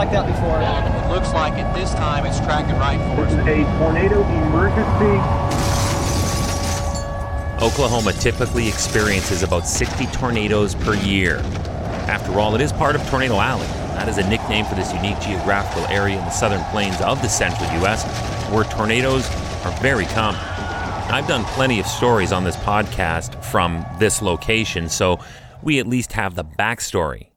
like that before. It looks like at this time it's tracking right for This us. is a tornado emergency. Oklahoma typically experiences about 60 tornadoes per year. After all, it is part of Tornado Alley. That is a nickname for this unique geographical area in the southern plains of the central U.S. where tornadoes are very common. I've done plenty of stories on this podcast from this location, so we at least have the backstory.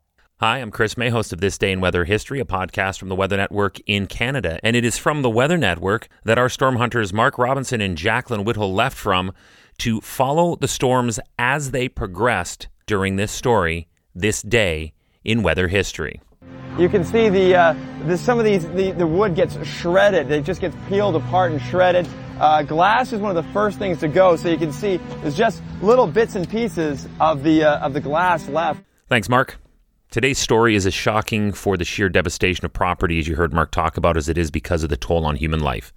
Hi, I'm Chris May, host of This Day in Weather History, a podcast from the Weather Network in Canada. And it is from the Weather Network that our storm hunters Mark Robinson and Jaclyn Whittal left from to follow the storms as they progressed during this story, this day in weather history. You can see the, uh, the some of these the, the wood gets shredded. It just gets peeled apart and shredded. Uh, glass is one of the first things to go, so you can see there's just little bits and pieces of the uh, of the glass left. Thanks, Mark. Today's story is as shocking for the sheer devastation of property, as you heard Mark talk about, as it is because of the toll on human life.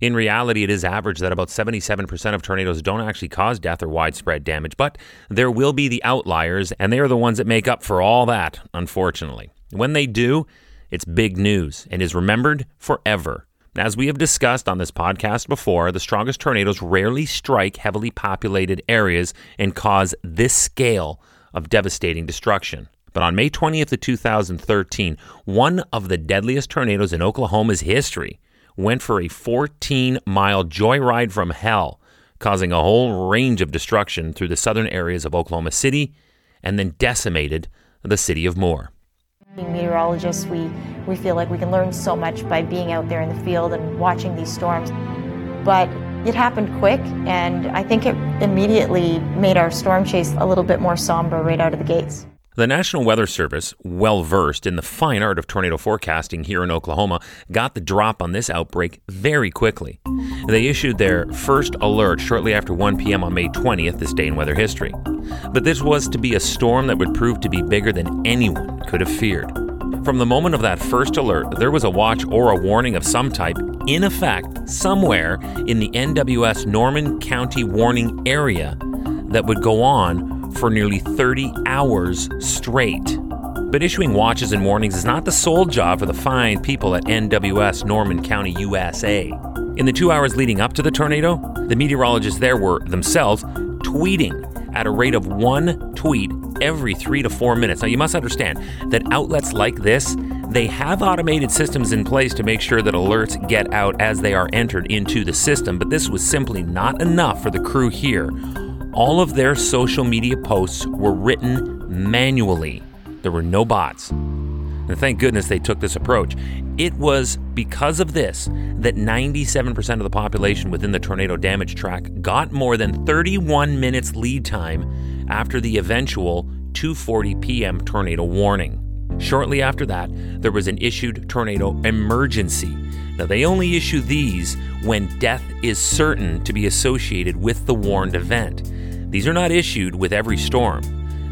In reality, it is average that about 77% of tornadoes don't actually cause death or widespread damage, but there will be the outliers, and they are the ones that make up for all that, unfortunately. When they do, it's big news and is remembered forever. As we have discussed on this podcast before, the strongest tornadoes rarely strike heavily populated areas and cause this scale of devastating destruction. But on May 20th of 2013, one of the deadliest tornadoes in Oklahoma's history went for a 14 mile joyride from hell, causing a whole range of destruction through the southern areas of Oklahoma City and then decimated the city of Moore. Being meteorologists, we, we feel like we can learn so much by being out there in the field and watching these storms. But it happened quick, and I think it immediately made our storm chase a little bit more somber right out of the gates. The National Weather Service, well versed in the fine art of tornado forecasting here in Oklahoma, got the drop on this outbreak very quickly. They issued their first alert shortly after 1 p.m. on May 20th, this day in weather history. But this was to be a storm that would prove to be bigger than anyone could have feared. From the moment of that first alert, there was a watch or a warning of some type in effect somewhere in the NWS Norman County warning area that would go on for nearly 30 hours straight. But issuing watches and warnings is not the sole job for the fine people at NWS Norman County, USA. In the two hours leading up to the tornado, the meteorologists there were themselves tweeting at a rate of one tweet every three to four minutes. Now, you must understand that outlets like this, they have automated systems in place to make sure that alerts get out as they are entered into the system, but this was simply not enough for the crew here. All of their social media posts were written manually. There were no bots. And thank goodness they took this approach. It was because of this that 97% of the population within the tornado damage track got more than 31 minutes lead time after the eventual 2:40 p.m. tornado warning. Shortly after that, there was an issued tornado emergency. Now, they only issue these when death is certain to be associated with the warned event. These are not issued with every storm.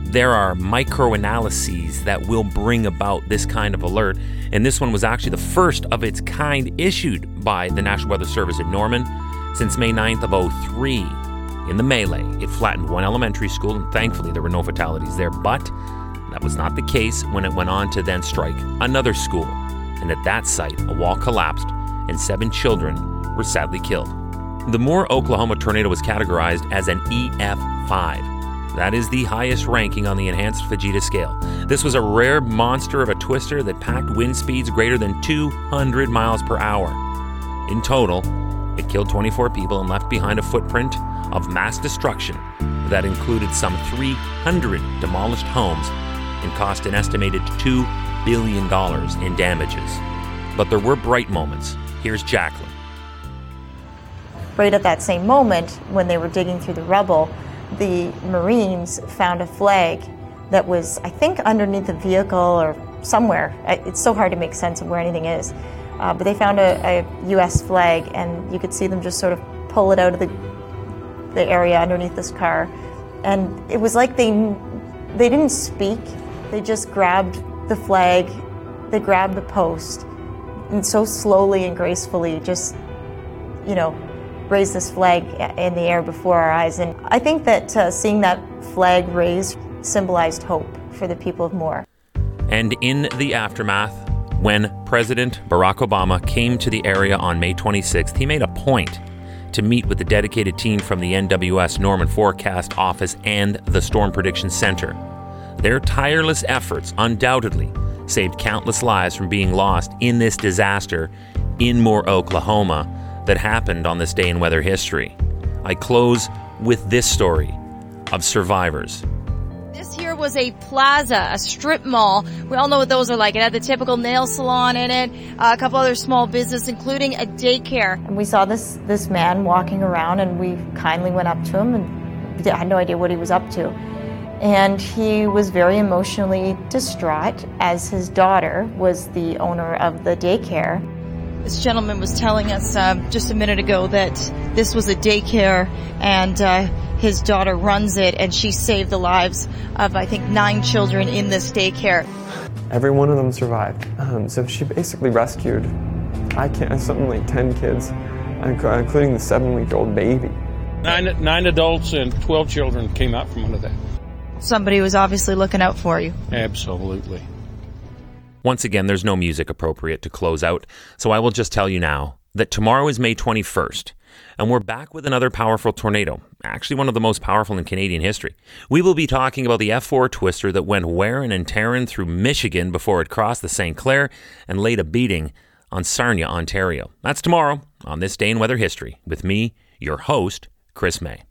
There are microanalyses that will bring about this kind of alert, and this one was actually the first of its kind issued by the National Weather Service in Norman since May 9th of 03. In the melee, it flattened one elementary school, and thankfully there were no fatalities there, but that was not the case when it went on to then strike another school. And at that site, a wall collapsed, and seven children were sadly killed. The Moore, Oklahoma tornado was categorized as an EF5. That is the highest ranking on the enhanced Fujita scale. This was a rare monster of a twister that packed wind speeds greater than 200 miles per hour. In total, it killed 24 people and left behind a footprint of mass destruction that included some 300 demolished homes and cost an estimated $2 billion in damages. But there were bright moments. Here's Jaclyn. Right at that same moment, when they were digging through the rubble, the Marines found a flag that was, I think, underneath the vehicle or somewhere. It's so hard to make sense of where anything is. Uh, but they found a, a U.S. flag, and you could see them just sort of pull it out of the, the area underneath this car. And it was like they, they didn't speak, they just grabbed the flag, they grabbed the post, and so slowly and gracefully just, you know, raised this flag in the air before our eyes. And I think that uh, seeing that flag raised symbolized hope for the people of Moore. And in the aftermath, when President Barack Obama came to the area on May 26th, he made a point to meet with the dedicated team from the NWS Norman Forecast Office and the Storm Prediction Center. Their tireless efforts undoubtedly saved countless lives from being lost in this disaster in Moore, Oklahoma, that happened on this day in weather history. I close with this story of survivors. This here was a plaza, a strip mall. We all know what those are like. It had the typical nail salon in it, uh, a couple other small business, including a daycare. And we saw this this man walking around, and we kindly went up to him and I had no idea what he was up to. And he was very emotionally distraught as his daughter was the owner of the daycare. This gentleman was telling us uh, just a minute ago that this was a daycare and uh, his daughter runs it and she saved the lives of, I think, nine children in this daycare. Every one of them survived. Um, so she basically rescued, I can't, something like 10 kids, including the seven week old baby. Nine, nine adults and 12 children came out from under that. Somebody was obviously looking out for you. Absolutely. Once again, there's no music appropriate to close out, so I will just tell you now that tomorrow is May 21st, and we're back with another powerful tornado, actually one of the most powerful in Canadian history. We will be talking about the F4 twister that went wearing and tearing through Michigan before it crossed the St. Clair and laid a beating on Sarnia, Ontario. That's tomorrow on This Day in Weather History with me, your host, Chris May.